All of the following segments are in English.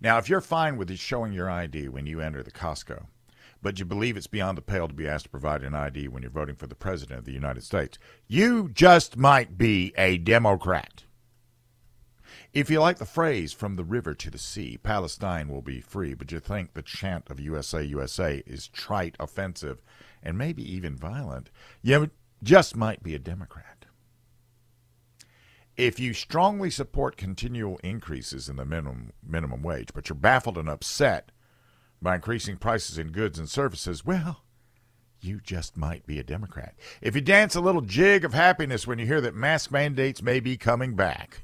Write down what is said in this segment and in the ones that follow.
Now, if you're fine with showing your ID when you enter the Costco, but you believe it's beyond the pale to be asked to provide an ID when you're voting for the President of the United States, you just might be a Democrat. If you like the phrase from the river to the sea, Palestine will be free, but you think the chant of USA, USA is trite, offensive, and maybe even violent, you just might be a Democrat. If you strongly support continual increases in the minimum minimum wage, but you're baffled and upset by increasing prices in goods and services, well, you just might be a Democrat. If you dance a little jig of happiness when you hear that mask mandates may be coming back,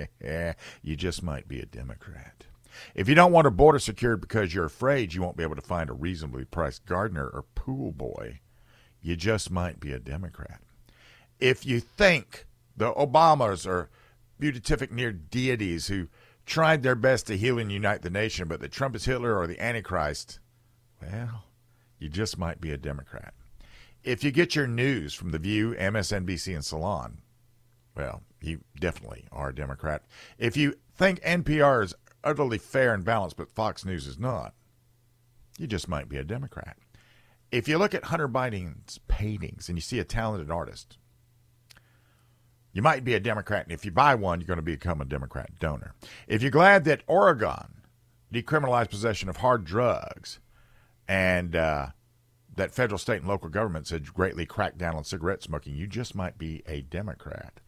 you just might be a Democrat. If you don't want a border secured because you're afraid you won't be able to find a reasonably priced gardener or pool boy, you just might be a Democrat. If you think the Obamas are beatific near deities who tried their best to heal and unite the nation, but the Trump is Hitler or the Antichrist, well, you just might be a Democrat. If you get your news from The View, MSNBC, and Salon, well, you definitely are a Democrat. If you think NPR is utterly fair and balanced, but Fox News is not, you just might be a Democrat. If you look at Hunter Biden's paintings and you see a talented artist, you might be a Democrat. And if you buy one, you're going to become a Democrat donor. If you're glad that Oregon decriminalized possession of hard drugs, and uh, that federal, state, and local governments had greatly cracked down on cigarette smoking, you just might be a Democrat.